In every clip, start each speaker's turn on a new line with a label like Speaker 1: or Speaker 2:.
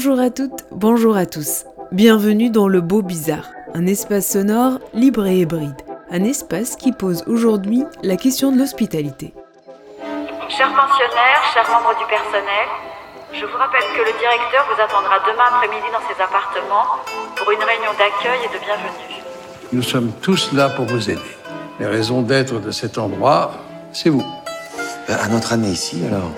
Speaker 1: Bonjour à toutes, bonjour à tous. Bienvenue dans Le Beau Bizarre, un espace sonore libre et hybride. Un espace qui pose aujourd'hui la question de l'hospitalité.
Speaker 2: Chers pensionnaires, chers membres du personnel, je vous rappelle que le directeur vous attendra demain après-midi dans ses appartements pour une réunion d'accueil et de bienvenue.
Speaker 3: Nous sommes tous là pour vous aider. Les raisons d'être de cet endroit, c'est vous.
Speaker 4: À notre année ici, alors?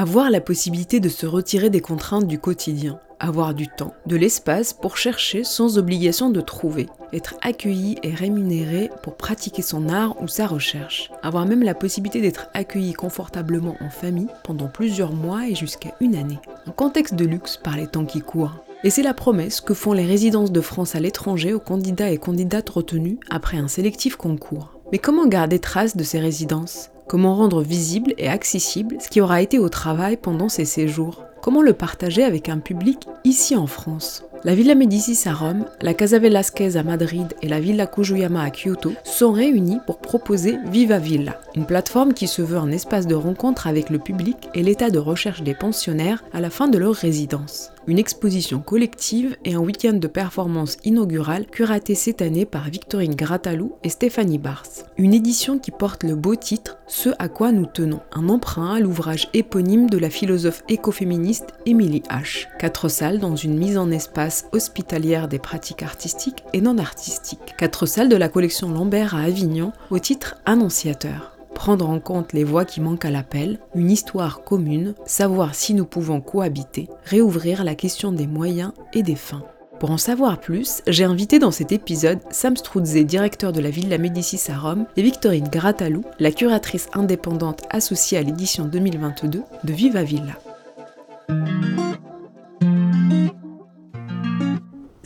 Speaker 1: Avoir la possibilité de se retirer des contraintes du quotidien, avoir du temps, de l'espace pour chercher sans obligation de trouver, être accueilli et rémunéré pour pratiquer son art ou sa recherche, avoir même la possibilité d'être accueilli confortablement en famille pendant plusieurs mois et jusqu'à une année. Un contexte de luxe par les temps qui courent. Et c'est la promesse que font les résidences de France à l'étranger aux candidats et candidates retenus après un sélectif concours. Mais comment garder trace de ces résidences? Comment rendre visible et accessible ce qui aura été au travail pendant ces séjours? Comment le partager avec un public ici en France? La Villa Médicis à Rome, la Casa Velasquez à Madrid et la Villa Kujuyama à Kyoto sont réunies pour proposer Viva Villa, une plateforme qui se veut un espace de rencontre avec le public et l'état de recherche des pensionnaires à la fin de leur résidence. Une exposition collective et un week-end de performance inaugurale curaté cette année par Victorine Gratalou et Stéphanie Bars. Une édition qui porte le beau titre Ce à quoi nous tenons, un emprunt à l'ouvrage éponyme de la philosophe écoféministe Émilie H. Quatre salles dans une mise en espace hospitalière des pratiques artistiques et non artistiques. Quatre salles de la collection Lambert à Avignon au titre Annonciateur prendre en compte les voix qui manquent à l'appel, une histoire commune, savoir si nous pouvons cohabiter, réouvrir la question des moyens et des fins. Pour en savoir plus, j'ai invité dans cet épisode Sam Struzé, directeur de la Villa Médicis à Rome, et Victorine Gratalou, la curatrice indépendante associée à l'édition 2022 de Viva Villa.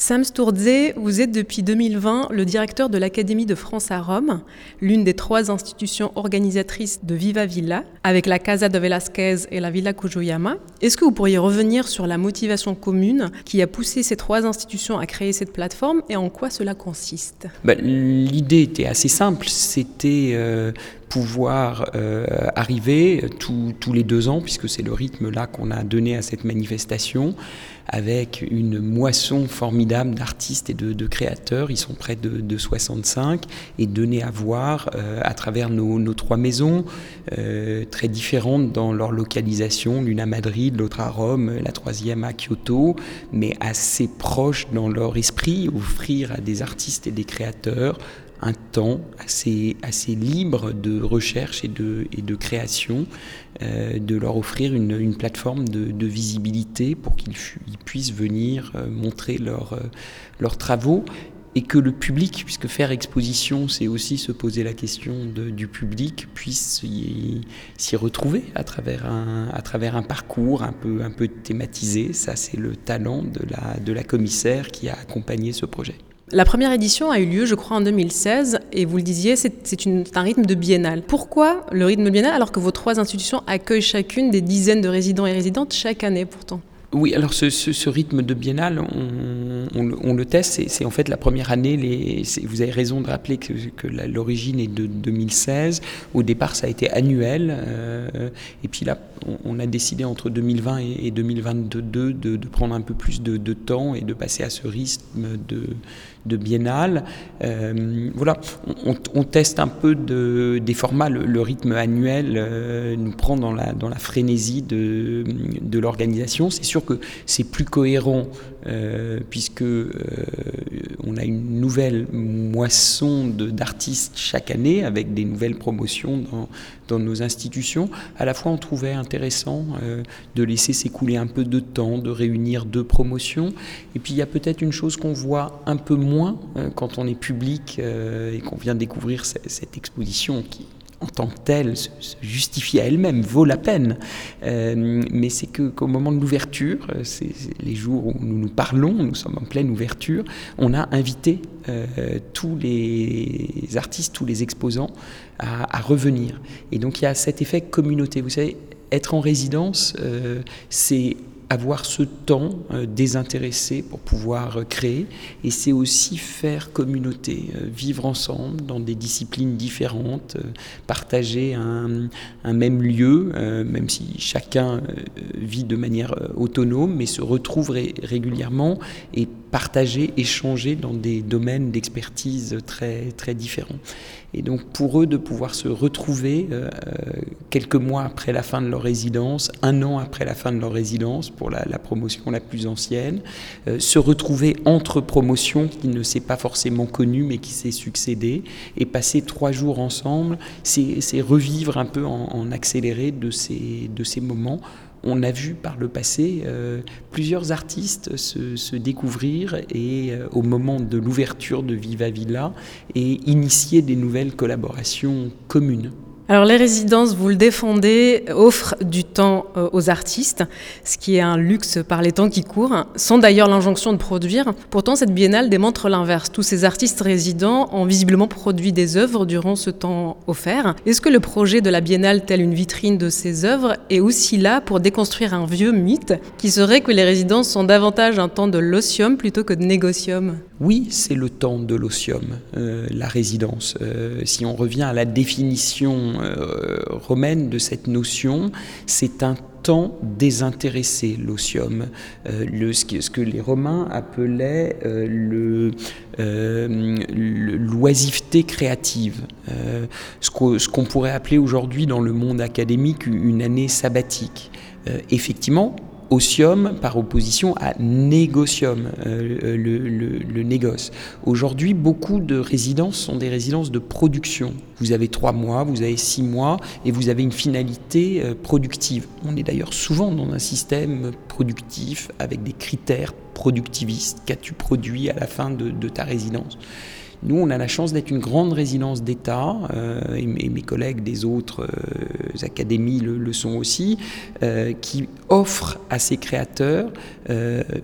Speaker 1: Sam Sturze, vous êtes depuis 2020 le directeur de l'Académie de France à Rome, l'une des trois institutions organisatrices de Viva Villa, avec la Casa de Velasquez et la Villa Kujuyama. Est-ce que vous pourriez revenir sur la motivation commune qui a poussé ces trois institutions à créer cette plateforme et en quoi cela consiste?
Speaker 5: Ben, L'idée était assez simple, c'était euh, pouvoir euh, arriver tous- tous les deux ans, puisque c'est le rythme là qu'on a donné à cette manifestation, avec une moisson formidable d'artistes et de, créateurs. Ils sont près de, de 65 et donner à voir euh, à travers nos, nos trois maisons, euh, très différentes dans leur localisation, l'une à Madrid, l'autre à Rome, la troisième à Kyoto, mais assez proches dans leur esprit, offrir à des artistes et des créateurs un temps assez, assez libre de recherche et de, et de création, euh, de leur offrir une, une plateforme de, visibilité pour qu'ils puissent venir euh, montrer leurs euh, leurs travaux et que le public, puisque faire exposition, c'est aussi se poser la question de- du public, puisse s'y retrouver à travers, un, à travers un parcours un peu, un peu thématisé. Ça, c'est le talent de la, de la commissaire qui a accompagné ce projet.
Speaker 1: La première édition a eu lieu, je crois, en 2016, et vous le disiez, c'est un rythme de biennale. Pourquoi le rythme biennal alors que vos trois institutions accueillent chacune des dizaines de résidents et résidentes chaque année pourtant?
Speaker 5: Oui, alors ce, rythme de biennale, on, le- teste. C'est- en fait la première année. Les, vous avez raison de rappeler que, l'origine est de 2016. Au départ, ça a été annuel. euh, et puis là, on, a décidé entre 2020 et, et 2022 de, de prendre un peu plus de, de temps et de passer à ce rythme de, de biennale. Euh, voilà, on, teste un peu de, des formats. Le, rythme annuel euh, nous prend dans la, frénésie de, l'organisation. C'est sûr que c'est plus cohérent euh, puisque euh, on a une nouvelle moisson d'artistes chaque année avec des nouvelles promotions dans, dans nos institutions. À la fois, on trouvait intéressant euh, de laisser s'écouler un peu de temps, de réunir deux promotions. Et puis, il y a peut-être une chose qu'on voit un peu moins euh, quand on est public euh, et qu'on vient découvrir ce- cette exposition qui en tant que telle se, justifie à elle-même, vaut la peine. Mais c'est que qu'au moment de l'ouverture, c'est les jours où nous nous parlons, nous sommes en pleine ouverture, on a invité tous les artistes, tous les exposants à, revenir. Et donc il y a cet effet communauté. Vous savez, être en résidence, c'est avoir ce temps euh, désintéressé pour pouvoir euh, créer. Et c'est aussi faire communauté, euh, vivre ensemble dans des disciplines différentes, partager un, même lieu, même si chacun vit de manière autonome, mais se retrouve régulièrement et partager, échanger dans des domaines d'expertise très, très différents. Et donc pour eux de pouvoir se retrouver euh, quelques mois après la fin de leur résidence, un an après la fin de leur résidence pour la, promotion la plus ancienne, euh, se retrouver entre promotions qui ne s'est pas forcément connue mais qui s'est succédé et passer trois jours ensemble, c'est revivre un peu en, en accéléré de ces, de ces moments on a vu par le passé euh, plusieurs artistes se, découvrir et euh, au moment de l'ouverture de Viva Villa et initier des nouvelles collaborations communes.
Speaker 1: Alors les résidences, vous le défendez, offrent du temps euh, aux artistes, ce qui est un luxe par les temps qui courent, sans d'ailleurs l'injonction de produire. Pourtant, cette biennale démontre l'inverse. Tous ces artistes résidents ont visiblement produit des œuvres durant ce temps offert. Est-ce que le projet de la biennale, tel une vitrine de ces œuvres, est aussi là pour déconstruire un vieux mythe qui serait que les résidences sont davantage un temps de l'osium plutôt que de négocium
Speaker 5: Oui, c'est le temps de l'osium, euh, la résidence. Euh, si on revient à la définition euh, romaine de cette notion, c'est un temps désintéressé, l'osium, ce, que, les Romains appelaient l'oisiveté créative, ce qu'on pourrait appeler aujourd'hui dans le monde académique une année sabbatique. effectivement, osium par opposition à négocium, euh, le, négoce. Aujourd'hui, beaucoup de résidences sont des résidences de production. Vous avez trois mois, vous avez six mois et vous avez une finalité euh, productive. On est d'ailleurs souvent dans un système productif avec des critères productivistes. Qu'as-tu produit à la fin de ta résidence nous, on a la chance d'être une grande résidence d'État, euh, et, mes collègues des autres euh, académies le, sont aussi, euh, qui offrent à ces créateurs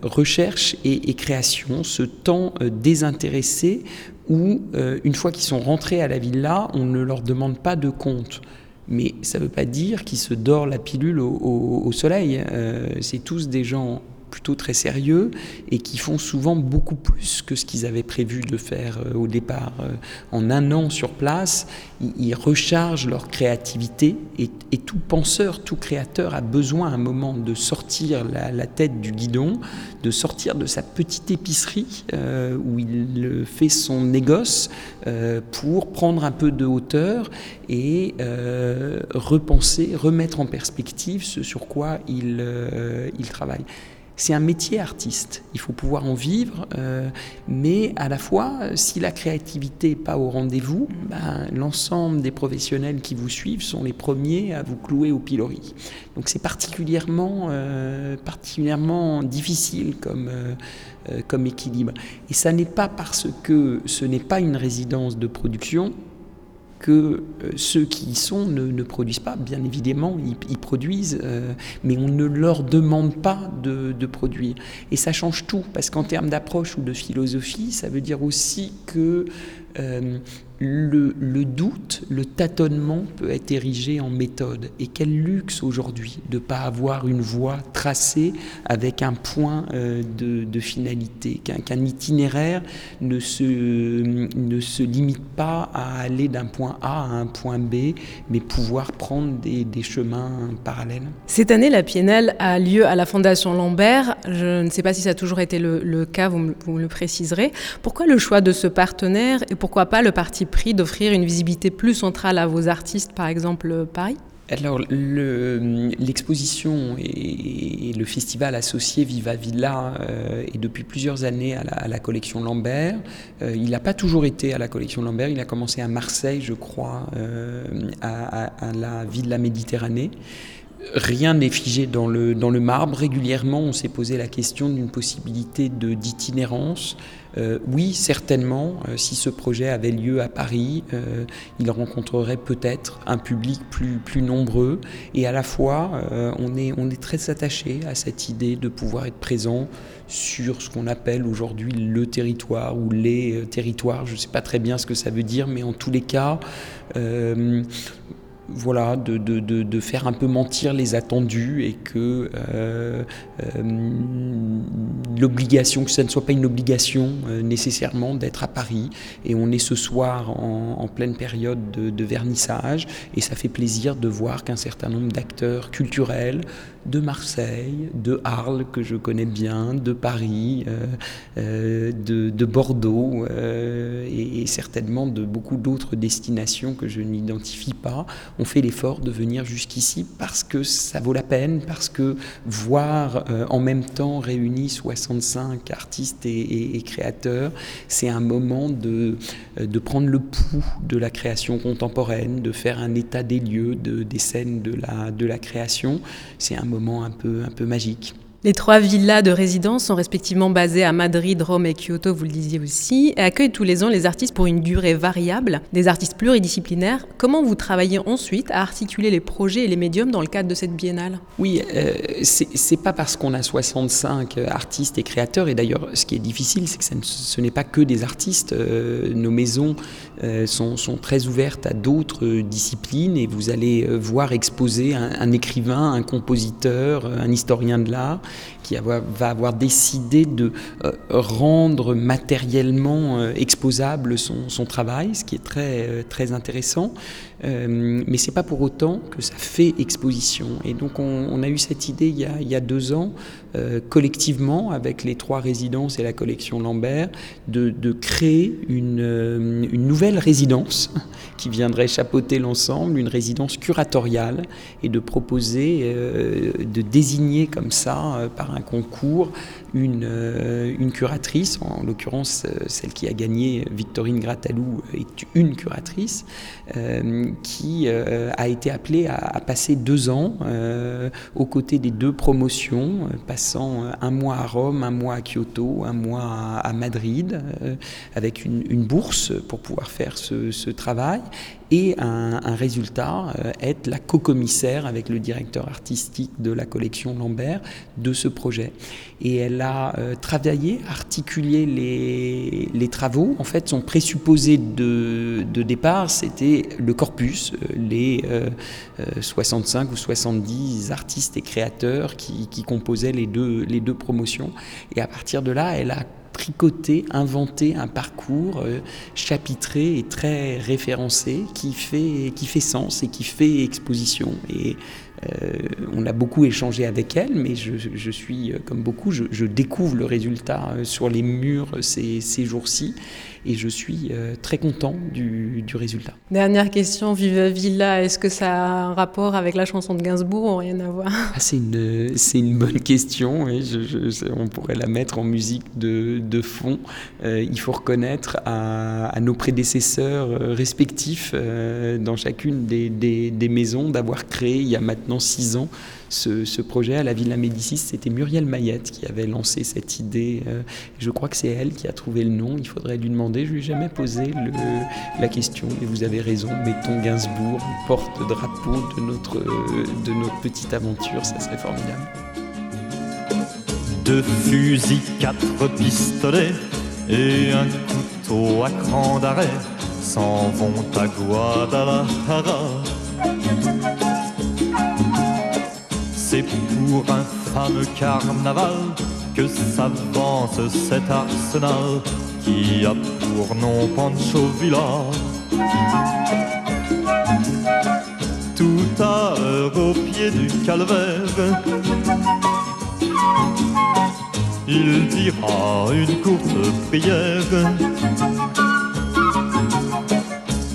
Speaker 5: recherche et, et, création, ce temps désintéressé où, une fois qu'ils sont rentrés à la villa, on ne leur demande pas de compte. Mais ça ne veut pas dire qu'ils se dorent la pilule au, au soleil. C'est tous des gens plutôt très sérieux et qui font souvent beaucoup plus que ce qu'ils avaient prévu de faire euh, au départ. Euh, en un an sur place, ils, rechargent leur créativité et, tout penseur, tout créateur a besoin à un moment de sortir la, tête du guidon, de sortir de sa petite épicerie euh, où il fait son négoce pour prendre un peu de hauteur et repenser, remettre en perspective ce sur quoi il, il travaille c'est un métier artiste. Il faut pouvoir en vivre, euh, mais à la fois, si la créativité n'est pas au rendez-vous, ben, l'ensemble des professionnels qui vous suivent sont les premiers à vous clouer au pilori. Donc c'est particulièrement, euh, particulièrement difficile comme, euh, comme équilibre. Et ça n'est pas parce que ce n'est pas une résidence de production que euh, ceux qui y sont ne, produisent pas. Bien évidemment, ils, produisent, euh, mais on ne leur demande pas de, produire. Et ça change tout, parce qu'en termes d'approche ou de philosophie, ça veut dire aussi que euh, le, doute, le tâtonnement peut être érigé en méthode. Et quel luxe aujourd'hui de ne pas avoir une voie tracée avec un point euh, de, finalité, qu'un itinéraire ne se, ne se limite pas à aller d'un point A à un point B, mais pouvoir prendre des, chemins parallèles.
Speaker 1: Cette année, la PNL a lieu à la Fondation Lambert. Je ne sais pas si ça a toujours été le, cas, vous me, vous me le préciserez. Pourquoi le choix de ce partenaire et pourquoi pas le parti pris d'offrir une visibilité plus centrale à vos artistes, par exemple Paris?
Speaker 5: Alors, l'exposition et, le festival associé Viva Villa euh, est depuis plusieurs années à la, collection Lambert. Euh, il n'a pas toujours été à la collection Lambert, il a commencé à Marseille, je crois, euh, à, la Villa Méditerranée. rien n'est figé dans le, dans le marbre. Régulièrement, on s'est posé la question d'une possibilité d'itinérance. Euh, oui, certainement, euh, si ce projet avait lieu à Paris, euh, il rencontrerait peut-être un public plus, plus nombreux. Et à la fois, on, est, on est très attaché à cette idée de pouvoir être présent sur ce qu'on appelle aujourd'hui le territoire ou les territoires. Je ne sais pas très bien ce que ça veut dire, mais en tous les cas, voilà, de, de, de, faire un peu mentir les attendus et que euh, euh, l'obligation, que ça ne soit pas une obligation euh, nécessairement d'être à Paris. Et on est ce soir en, pleine période de, vernissage et ça fait plaisir de voir qu'un certain nombre d'acteurs culturels de Marseille, de Arles que je connais bien, de Paris, de, de, Bordeaux et, et certainement de beaucoup d'autres destinations que je n'identifie pas on fait l'effort de venir jusqu'ici parce que ça vaut la peine, parce que voir euh, en même temps réunis 65 artistes et, créateurs, c'est un moment de, euh, de prendre le pouls de la création contemporaine, de faire un état des lieux, de, des scènes de la, de la création. C'est un moment un peu, un peu magique.
Speaker 1: Les trois villas de résidence sont respectivement basées à Madrid, Rome et Kyoto, vous le disiez aussi, et accueillent tous les ans les artistes pour une durée variable, des artistes pluridisciplinaires. Comment vous travaillez ensuite à articuler les projets et les médiums dans le cadre de cette biennale?
Speaker 5: Oui, euh, c'est pas parce qu'on a 65 artistes et créateurs, et d'ailleurs ce qui est difficile, c'est que ce n'est pas que des artistes. Euh, nos maisons euh, sont, très ouvertes à d'autres disciplines, et vous allez euh, voir exposer un écrivain, un compositeur, un historien de l'art qui va avoir décidé de euh, rendre matériellement euh, exposable son, travail, ce qui est très, euh, très intéressant. mais c'est pas pour autant que ça fait exposition. Et donc on, a eu cette idée il y a, il y a deux ans, collectivement, avec les trois résidences et la collection Lambert, de, créer une, une nouvelle résidence qui viendrait chapeauter l'ensemble, une résidence curatoriale, et de proposer, de désigner comme ça, par un concours une, euh, curatrice, en l'occurrence euh, celle qui a gagné, Victorine Gratalou, est une curatrice, euh, qui a été appelée à, passer deux ans aux côtés des deux promotions, passant un mois à Rome, un mois à Kyoto, un mois à, Madrid, avec une, bourse pour pouvoir faire ce, ce travail et un, résultat, être la co-commissaire avec le directeur artistique de la collection Lambert de ce projet. Et elle a euh, travaillé, articulé les, travaux. En fait, son présupposé de, départ, c'était le corpus, euh, les 65 euh, ou 70 artistes et créateurs qui, composaient les deux promotions. Et à partir de là, elle a tricoté, inventé un parcours chapitré et très référencé qui fait, qui fait sens et qui fait exposition. Et euh, on a beaucoup échangé avec elle, mais je, suis, euh, comme beaucoup, je, découvre le résultat euh, sur les murs ces, jours-ci et je suis très content du, résultat.
Speaker 1: Dernière question, Viva Villa, est-ce que ça a un rapport avec la chanson de Gainsbourg ou rien à voir?
Speaker 5: Ah, C'est une, une bonne question, et on pourrait la mettre en musique de, fond. il faut reconnaître à, nos prédécesseurs respectifs dans chacune des, des maisons d'avoir créé il y a maintenant six ans ce, projet à la Villa Médicis. C'était Muriel Mayette qui avait lancé cette idée. Euh, je crois que c'est elle qui a trouvé le nom. Il faudrait lui demander. Je lui ai jamais posé la question, mais vous avez raison. Mettons Gainsbourg, porte-drapeau de notre, de notre petite aventure. Ça serait formidable.
Speaker 6: Deux fusils, quatre pistolets et un couteau à cran d'arrêt s'en vont à Guadalajara C'est pour un fameux carnaval que s'avance cet arsenal qui a pour nom Pancho Villa. Tout à l'heure au pied du calvaire, il dira une courte prière.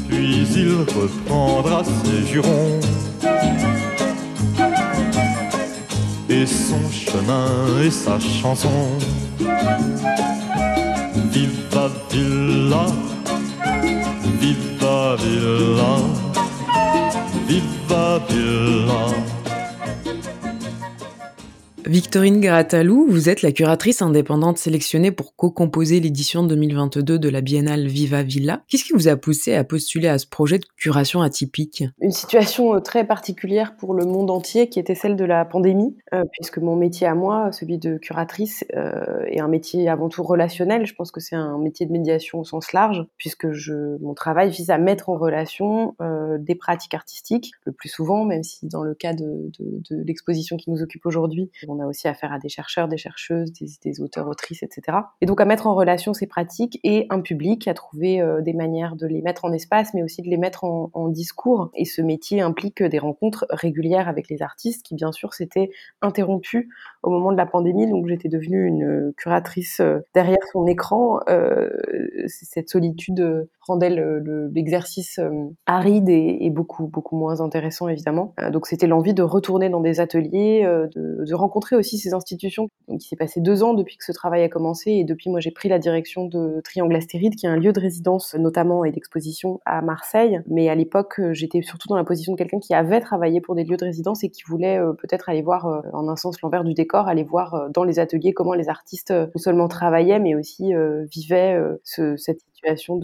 Speaker 6: Puis il reprendra ses jurons son chemin et sa chanson. Viva Villa, viva Villa, viva Villa.
Speaker 1: Victorine Garatalou, vous êtes la curatrice indépendante sélectionnée pour co-composer l'édition 2022 de la Biennale Viva Villa. Qu'est-ce qui vous a poussé à postuler à ce projet de curation atypique?
Speaker 7: Une situation euh, très particulière pour le monde entier qui était celle de la pandémie, euh, puisque mon métier à moi, celui de curatrice, euh, est un métier avant tout relationnel. Je pense que c'est un métier de médiation au sens large, puisque mon travail vise à mettre en relation des pratiques artistiques, le plus souvent, même si dans le cas de l'exposition qui nous occupe aujourd'hui, on a aussi affaire à des chercheurs, des chercheuses, des, auteurs, autrices, etc. Et donc à mettre en relation ces pratiques et un public, à trouver euh, des manières de les mettre en espace, mais aussi de les mettre en, en, discours. Et ce métier implique des rencontres régulières avec les artistes qui, bien sûr, s'étaient interrompues au moment de la pandémie. Donc j'étais devenue une curatrice euh, derrière son écran. Euh, cette solitude rendait l'exercice le, le, aride et, beaucoup beaucoup moins intéressant évidemment. Euh, donc c'était l'envie de retourner dans des ateliers, euh, de, rencontrer aussi ces institutions. Donc il s'est passé deux ans depuis que ce travail a commencé et depuis moi j'ai pris la direction de Triangle Astéride qui est un lieu de résidence notamment et d'exposition à Marseille. Mais à l'époque j'étais surtout dans la position de quelqu'un qui avait travaillé pour des lieux de résidence et qui voulait euh, peut-être aller voir en un sens l'envers du décor, aller voir dans les ateliers comment les artistes non seulement travaillaient mais aussi vivaient ce, cette situation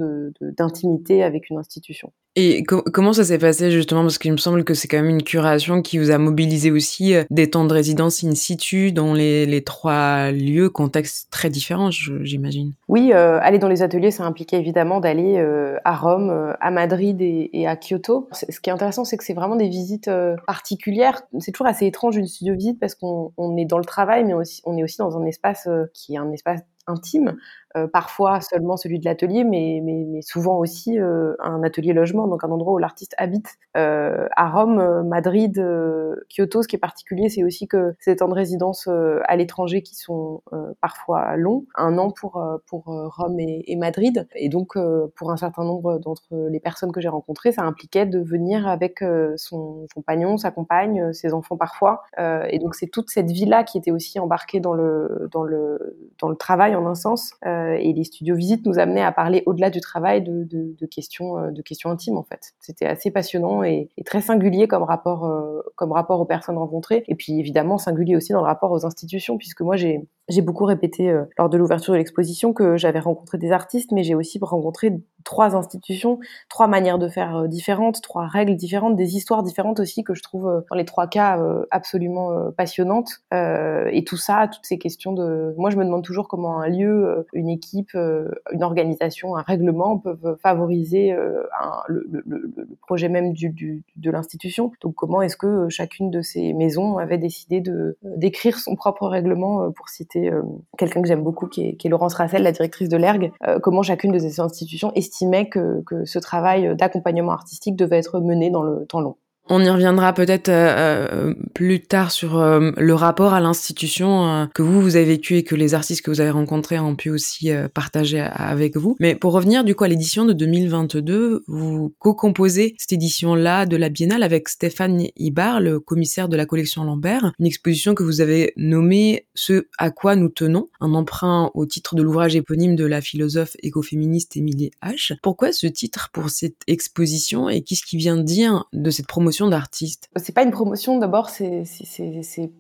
Speaker 7: d'intimité de, de, avec une institution.
Speaker 1: Et co comment ça s'est passé justement? Parce qu'il me semble que c'est quand même une curation qui vous a mobilisé aussi des temps de résidence in situ dans les, les trois lieux, contextes très différents, j'imagine.
Speaker 7: Oui, euh, aller dans les ateliers, ça impliquait évidemment d'aller euh, à Rome, euh, à Madrid et, et à Kyoto. Ce qui est intéressant, c'est que c'est vraiment des visites euh, particulières. C'est toujours assez étrange une studio visite parce qu'on on est dans le travail, mais aussi, on est aussi dans un espace euh, qui est un espace intime, euh, parfois seulement celui de l'atelier, mais, souvent aussi euh, un atelier logement, donc un endroit où l'artiste habite. Euh, à Rome, Madrid, Kyoto, ce qui est particulier, c'est aussi que ces temps de résidence à l'étranger qui sont parfois longs, un an pour, pour Rome et, et, Madrid, et donc pour un certain nombre d'entre les personnes que j'ai rencontrées, ça impliquait de venir avec son compagnon, sa compagne, ses enfants parfois, et donc c'est toute cette vie-là qui était aussi embarquée dans le, dans le, dans le travail en un sens. Euh, et les studios visites nous amenaient à parler au-delà du travail de, questions, euh, de questions intimes en fait. C'était assez passionnant et, et, très singulier comme rapport, euh, comme rapport aux personnes rencontrées. Et puis évidemment singulier aussi dans le rapport aux institutions, puisque moi j'ai j'ai beaucoup répété euh, lors de l'ouverture de l'exposition que j'avais rencontré des artistes, mais j'ai aussi rencontré trois institutions, trois manières de faire euh, différentes, trois règles différentes, des histoires différentes aussi que je trouve euh, dans les trois cas absolument passionnantes. et tout ça, toutes ces questions de... Moi, je me demande toujours comment un lieu, une équipe, une organisation, un règlement peuvent favoriser le, projet même de l'institution. Donc, comment est-ce que chacune de ces maisons avait décidé d'écrire son propre règlement pour citer euh, quelqu'un que j'aime beaucoup, qui est, Laurence Rassel, la directrice de l'ERG, euh, comment chacune de ces institutions estimait que, que ce travail d'accompagnement artistique devait être mené dans le temps long.
Speaker 1: On y reviendra peut-être euh, plus tard sur euh, le rapport à l'institution euh, que vous, vous avez vécu et que les artistes que vous avez rencontrés ont pu aussi euh, partager avec vous. Mais pour revenir du coup à l'édition de 2022, vous co-composez cette édition-là de la Biennale avec Stéphane Ibar, le commissaire de la collection Lambert, une exposition que vous avez nommée Ce à quoi nous tenons, un emprunt au titre de l'ouvrage éponyme de la philosophe écoféministe Émilie H. Pourquoi ce titre pour cette exposition et qu'est-ce qui vient dire de cette promotion d'artistes
Speaker 7: C'est pas une promotion, d'abord, c'est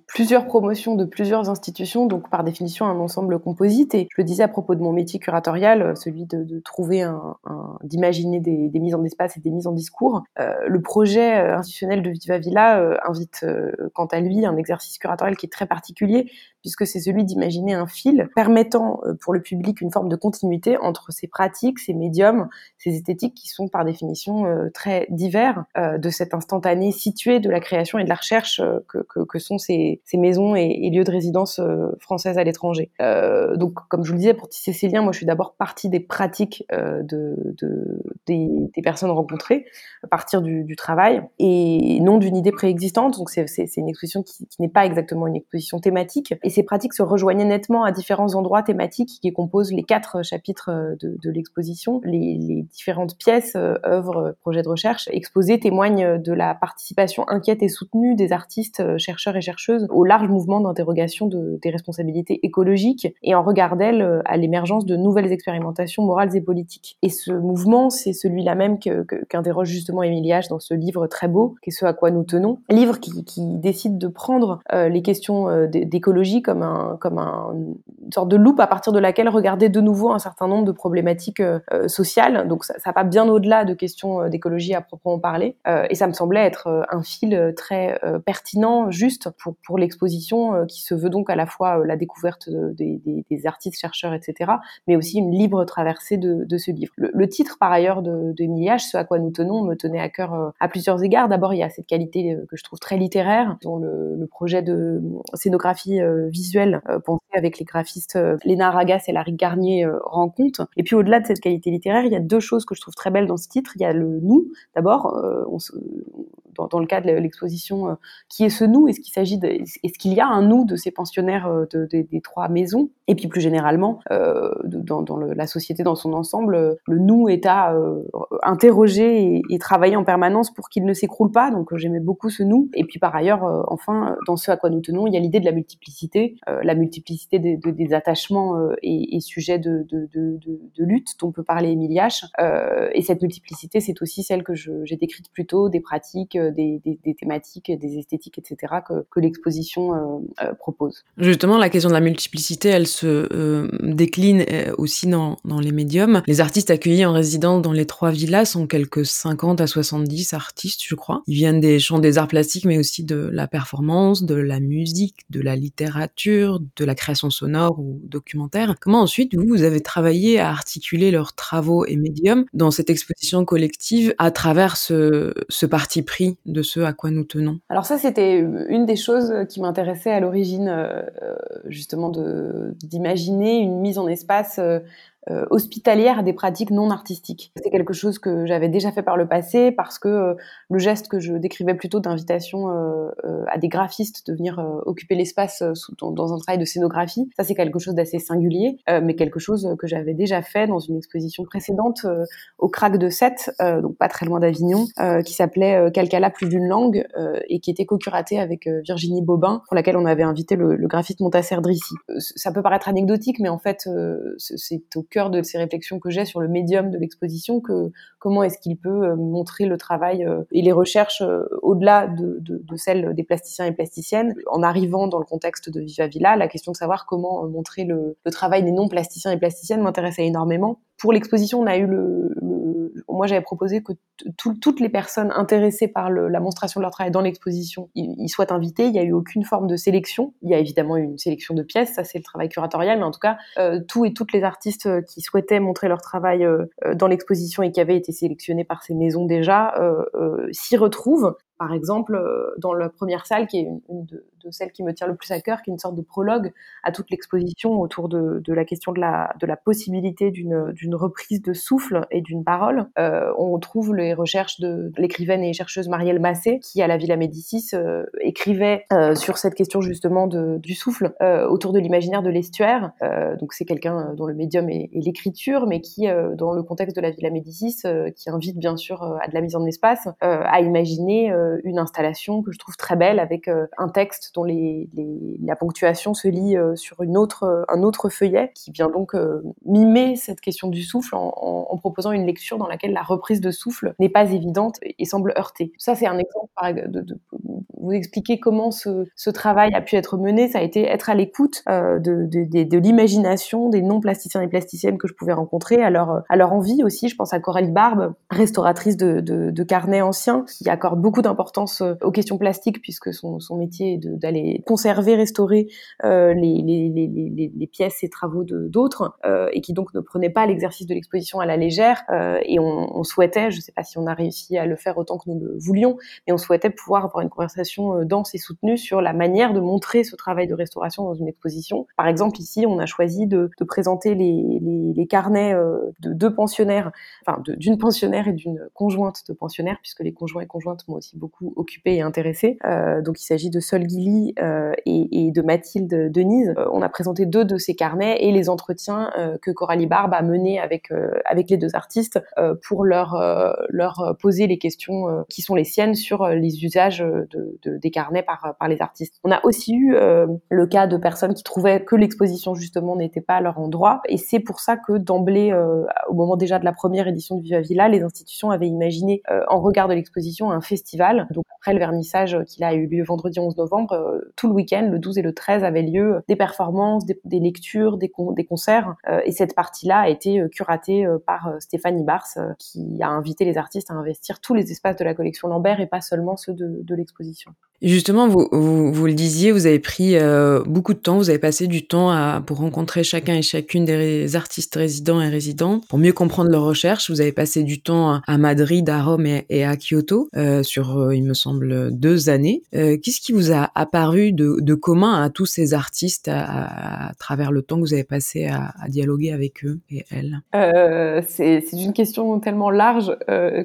Speaker 7: plusieurs promotions de plusieurs institutions, donc par définition un ensemble composite. Et je le disais à propos de mon métier curatorial, celui de, trouver un, d'imaginer des, mises en espace et des mises en discours. Euh, le projet euh, institutionnel de Viva Villa euh, invite, quant à lui, un exercice curatorial qui est très particulier, puisque c'est celui d'imaginer un fil permettant pour le public une forme de continuité entre ces pratiques, ces médiums, ces esthétiques qui sont par définition très divers de cet instantané située de la création et de la recherche euh, que, sont ces, ces, maisons et, lieux de résidence euh, françaises à l'étranger. Euh, donc, comme je vous le disais, pour tisser ces liens, moi, je suis d'abord partie des pratiques euh, de, de des, personnes rencontrées, à partir du, travail, et non d'une idée préexistante. Donc, c'est une exposition qui, n'est pas exactement une exposition thématique. Ces pratiques se rejoignaient nettement à différents endroits thématiques qui composent les quatre chapitres de, de l'exposition. Les, différentes pièces, œuvres, projets de recherche exposés témoignent de la participation inquiète et soutenue des artistes, chercheurs et chercheuses au large mouvement d'interrogation de, des responsabilités écologiques et en regard d'elles à l'émergence de nouvelles expérimentations morales et politiques. Et ce mouvement, c'est celui-là même qu'interroge justement Émilie H dans ce livre très beau, qui est ce à quoi nous tenons. Livre qui décide de prendre les questions d'écologie comme, un, comme un, une sorte de loupe à partir de laquelle regarder de nouveau un certain nombre de problématiques euh, euh, sociales. Donc ça, ça va bien au-delà de questions euh, d'écologie à proprement parler. et ça me semblait être un fil très pertinent, juste pour, pour l'exposition, qui se veut donc à la fois la découverte des, artistes, chercheurs, etc., mais aussi une libre traversée de, ce livre. Le, titre, par ailleurs, de, de ce à quoi nous tenons, me tenait à cœur à plusieurs égards. D'abord, il y a cette qualité que je trouve très littéraire, dont le projet de scénographie visuelle pensée avec les graphistes Léna Ragas et Larry Garnier rend compte. Et puis au-delà de cette qualité littéraire, il y a deux choses que je trouve très belles dans ce titre. Il y a le nous, d'abord, euh, dans, le cas de l'exposition, euh, qui est ce nous Est-ce qu'il s'agit est-ce qu'il y a un nous de ces pensionnaires euh, de, de, des trois maisons? Et puis plus généralement, euh, dans, la société dans son ensemble, le nous est à interroger et, travailler en permanence pour qu'il ne s'écroule pas. Donc j'aimais beaucoup ce nous. Et puis par ailleurs, enfin, dans ce à quoi nous tenons, il y a l'idée de la multiplicité, la multiplicité des, attachements et, et, sujets de, de, lutte dont peut parler Émilie H. et cette multiplicité, c'est aussi celle que j'ai décrite plus tôt, des pratiques, des, thématiques, des esthétiques, etc. que, l'exposition euh, euh, propose.
Speaker 1: Justement, la question de la multiplicité, elle se euh, décline aussi dans, dans les médiums. Les artistes accueillis en résidence dans les trois villas sont quelques 50 à 70 artistes, je crois. Ils viennent des champs des arts plastiques, mais aussi de la performance, de la musique, de la littérature, de la création sonore ou documentaire. Comment ensuite, vous, vous avez travaillé à articuler leurs travaux et médiums dans cette exposition collective à travers ce, ce parti pris de ce à quoi nous tenons.
Speaker 7: Alors ça, c'était une des choses qui m'intéressait à l'origine, euh, justement, d'imaginer une mise en espace euh, euh, hospitalière des pratiques non artistiques. C'est quelque chose que j'avais déjà fait par le passé parce que euh, le geste que je décrivais plutôt d'invitation euh, à des graphistes de venir occuper l'espace dans, dans, un travail de scénographie, ça c'est quelque chose d'assez singulier, mais quelque chose que j'avais déjà fait dans une exposition précédente au Crac de Sète, donc pas très loin d'Avignon, qui s'appelait Calcala plus d'une langue et qui était co-curatée avec Virginie Bobin, pour laquelle on avait invité le, le graphiste Montasser Drissi. Ça peut paraître anecdotique, mais en fait c'est au cœur de ces réflexions que j'ai sur le médium de l'exposition, que comment est-ce qu'il peut euh, montrer le travail euh, et les recherches euh, au-delà de, de, celles des plasticiens et plasticiennes. En arrivant dans le contexte de Viva Villa, la question de savoir comment montrer le, le travail des non-plasticiens et plasticiennes m'intéressait énormément. Pour l'exposition, on a eu le, le moi j'avais proposé que toutes les personnes intéressées par la monstration de leur travail dans l'exposition ils, soient invités. Il n'y a eu aucune forme de sélection. Il y a évidemment eu une sélection de pièces, ça c'est le travail curatorial, mais en tout cas, euh, tous et toutes les artistes qui souhaitaient montrer leur travail euh, dans l'exposition et qui avaient été sélectionnés par ces maisons déjà euh, euh, s'y retrouvent par exemple, euh, dans la première salle, qui est une de, celles qui me tient le plus à cœur, qui est une sorte de prologue à toute l'exposition autour de, la question de la, possibilité d'une reprise de souffle et d'une parole. Euh, on trouve les recherches de l'écrivaine et chercheuse Marielle Massé, qui à la Villa Médicis euh, écrivait sur cette question justement du souffle autour de l'imaginaire de l'estuaire. Donc c'est quelqu'un dont le médium est, est l'écriture, mais qui, dans le contexte de la Villa Médicis, qui invite bien sûr à de la mise en espace, à imaginer une installation que je trouve très belle avec euh, un texte dont la ponctuation se lit euh, sur un autre feuillet qui vient donc mimer cette question du souffle en, proposant une lecture dans laquelle la reprise de souffle n'est pas évidente et, semble heurter. Ça, c'est un exemple de, vous expliquer comment ce, travail a pu être mené. Ça a été être à l'écoute euh, de, l'imagination des non-plasticiens et plasticiennes que je pouvais rencontrer, à leur, envie aussi. Je pense à Coralie Barbe, restauratrice de carnets anciens, qui accorde beaucoup d'importance euh, aux questions plastiques puisque son, métier est d'aller conserver, restaurer euh, les, pièces et travaux d'autres euh, et qui donc ne prenait pas l'exercice de l'exposition à la légère. Et on, souhaitait, je ne sais pas si on a réussi à le faire autant que nous le voulions, mais on souhaitait pouvoir avoir une conversation dense et soutenue sur la manière de montrer ce travail de restauration dans une exposition. Par exemple, ici, on a choisi de, présenter les, les, carnets de deux pensionnaires, enfin d'une pensionnaire et d'une conjointe de pensionnaires, puisque les conjoints et conjointes m'ont aussi beaucoup occupé et intéressé. Euh, donc il s'agit de Sol Guilly euh, et, de Mathilde Denise. Euh, on a présenté deux de ces carnets et les entretiens que Coralie Barbe a menés avec avec les deux artistes pour leur leur poser les questions qui sont les siennes sur les usages de, de, des carnets par par les artistes. On a aussi eu le cas de personnes qui trouvaient que l'exposition justement n'était pas à leur endroit et c'est pour ça que d'emblée au moment déjà de la première édition de Viva Villa, les institutions avaient imaginé en regard de l'exposition un festival. Donc après le vernissage qui a eu lieu vendredi 11 novembre, tout le week-end, le 12 et le 13, avaient lieu des performances, des, lectures, des, concerts. Euh, et cette partie-là a été euh, curatée euh, par Stéphanie Bars, qui a invité les artistes à investir tous les espaces de la collection Lambert et pas seulement ceux de l'exposition.
Speaker 1: Justement, vous, vous, vous, le disiez, vous avez pris euh, beaucoup de temps, vous avez passé du temps à, pour rencontrer chacun et chacune des artistes résidents et résidents, pour mieux comprendre leurs recherches. Vous avez passé du temps à Madrid, à Rome et, à Kyoto, euh, sur, euh, il me semble, deux années. Euh, qu'est-ce qui vous a apparu de, de, commun à tous ces artistes à, à, travers le temps que vous avez passé à, à dialoguer avec eux et elles?
Speaker 7: Euh, C'est une question tellement large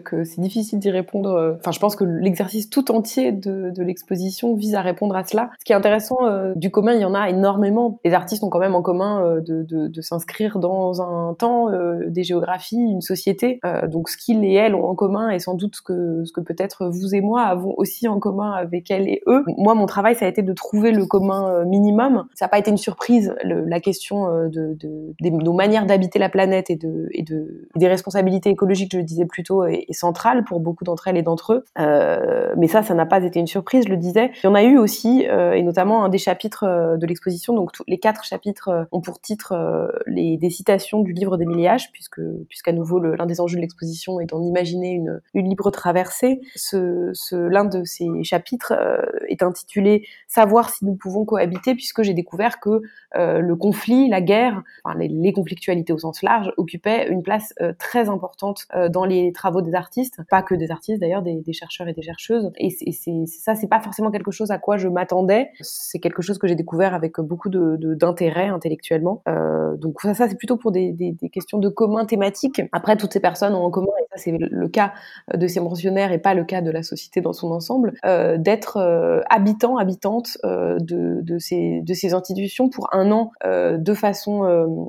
Speaker 7: que c'est difficile d'y répondre. Enfin, je pense que l'exercice tout entier de, de l'expérience vise à répondre à cela. Ce qui est intéressant euh, du commun, il y en a énormément. Les artistes ont quand même en commun euh, de, s'inscrire dans un temps, euh, des géographies, une société. donc ce qu'ils et elles ont en commun et sans doute ce que, peut-être vous et moi avons aussi en commun avec elles et eux. Moi, mon travail, ça a été de trouver le commun minimum. Ça n'a pas été une surprise. La question de, nos manières d'habiter la planète et, de, et de, des responsabilités écologiques, je le disais plutôt, est, est centrale pour beaucoup d'entre elles et d'entre eux. mais ça, ça n'a pas été une surprise disais. Il y en a eu aussi, euh, et notamment un des chapitres euh, de l'exposition. Donc tous les quatre chapitres euh, ont pour titre les, des citations du livre d'Émilie H, puisque puisqu'à nouveau l'un des enjeux de l'exposition est d'en imaginer une, libre traversée. Ce, l'un de ces chapitres est intitulé Savoir si nous pouvons cohabiter, puisque j'ai découvert que le conflit, la guerre, les, les, conflictualités au sens large, occupaient une place très importante dans les travaux des artistes, pas que des artistes d'ailleurs, des, chercheurs et des chercheuses. Et, c'est, ça, c'est pas forcément quelque chose à quoi je m'attendais. C'est quelque chose que j'ai découvert avec beaucoup de, d'intérêt intellectuellement. Euh, donc ça, c'est plutôt pour des, questions de commun thématique. Après, toutes ces personnes ont en commun, et ça c'est le cas de ces mentionnaires et pas le cas de la société dans son ensemble, euh, d'être euh, habitants, habitantes euh, de, de, ces, de ces institutions pour un an de façon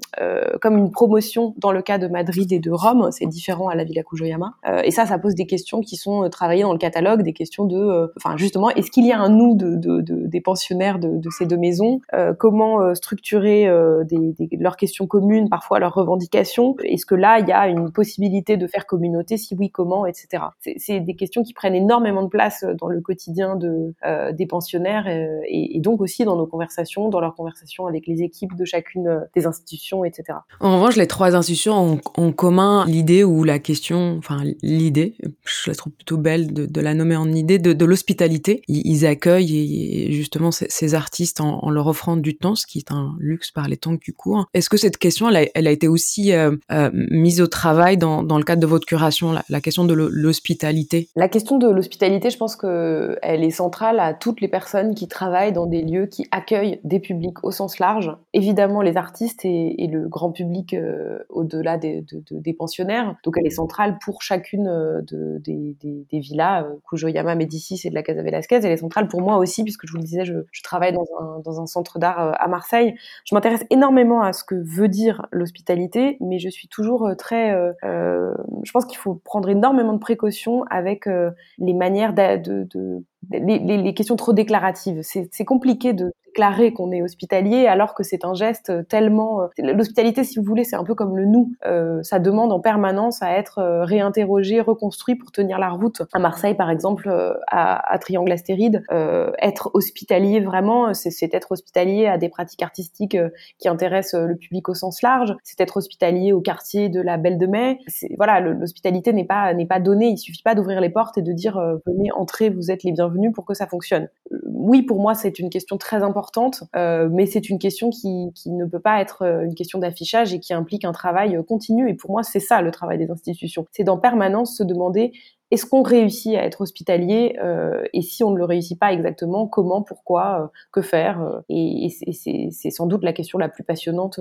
Speaker 7: comme une promotion dans le cas de Madrid et de Rome. C'est différent à la Villa Kujoyama. et ça, ça pose des questions qui sont travaillées dans le catalogue, des questions de, enfin justement, est-ce qu'il y a un nous de, de, de des pensionnaires de, ces deux maisons? Euh, Comment euh, structurer euh, leurs questions communes, parfois leurs revendications? Est-ce que là, il y a une possibilité de faire communauté? Si oui, comment Etc. C'est des questions qui prennent énormément de place dans le quotidien de, des pensionnaires et, donc aussi dans nos conversations, dans leurs conversations avec les équipes de chacune des institutions, etc.
Speaker 1: En revanche, les trois institutions ont en commun l'idée ou la question, enfin l'idée, je la trouve plutôt belle de, la nommer en idée, de l'hospitalité ils accueillent justement ces, artistes en, leur offrant du temps, ce qui est un luxe par les temps du cours. Est-ce que cette question, elle a, été aussi euh, euh, mise au travail dans, le cadre de votre curation, la, question de l'hospitalité?
Speaker 7: La question de l'hospitalité, je pense que elle est centrale à toutes les personnes qui travaillent dans des lieux qui accueillent des publics au sens large. Évidemment, les artistes et, le grand public euh, au-delà des, de, de, des, pensionnaires. Donc, elle est centrale pour chacune de, des, des, des villas, Kujoyama, Médicis et de la Casa Velasquez. Elle est centrale pour moi aussi, puisque je vous le disais, je, travaille dans un, centre d'art euh, à Marseille. Je m'intéresse énormément à ce que veut dire l'hospitalité, mais je suis toujours euh, très... Euh, je pense qu'il faut prendre énormément de précautions avec les manières de les, questions trop déclaratives. C'est compliqué de déclarer qu'on est hospitalier alors que c'est un geste tellement... Euh, l'hospitalité, si vous voulez, c'est un peu comme le nous. Euh, ça demande en permanence à être euh, réinterrogé, reconstruit pour tenir la route. À Marseille, par exemple, euh, à, Triangle Astéride, euh, être hospitalier vraiment, c'est être hospitalier à des pratiques artistiques qui intéressent le public au sens large. C'est être hospitalier au quartier de la Belle de Mai. Voilà, l'hospitalité n'est pas pas donnée. Il suffit pas d'ouvrir les portes et de dire venez entrer, vous êtes les bienvenus pour que ça fonctionne. Oui, pour moi, c'est une question très importante importante, mais c'est une question qui, ne peut pas être une question d'affichage et qui implique un travail continu. Et pour moi, c'est ça le travail des institutions. C'est d'en permanence se demander est-ce qu'on réussit à être hospitalier euh, Et si on ne le réussit pas exactement, comment, pourquoi, euh, que faire euh, Et, c'est sans doute la question la plus passionnante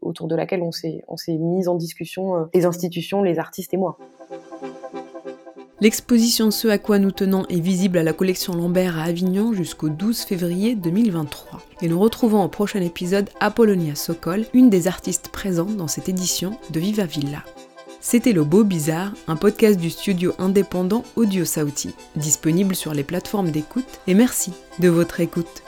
Speaker 7: autour de laquelle on s'est mis en discussion, les institutions, les artistes et moi.
Speaker 1: L'exposition Ce à quoi nous tenons est visible à la collection Lambert à Avignon jusqu'au 12 février 2023. Et nous retrouvons au prochain épisode Apollonia Sokol, une des artistes présentes dans cette édition de Viva Villa. C'était Le Beau Bizarre, un podcast du studio indépendant Audio Sauti, disponible sur les plateformes d'écoute, et merci de votre écoute.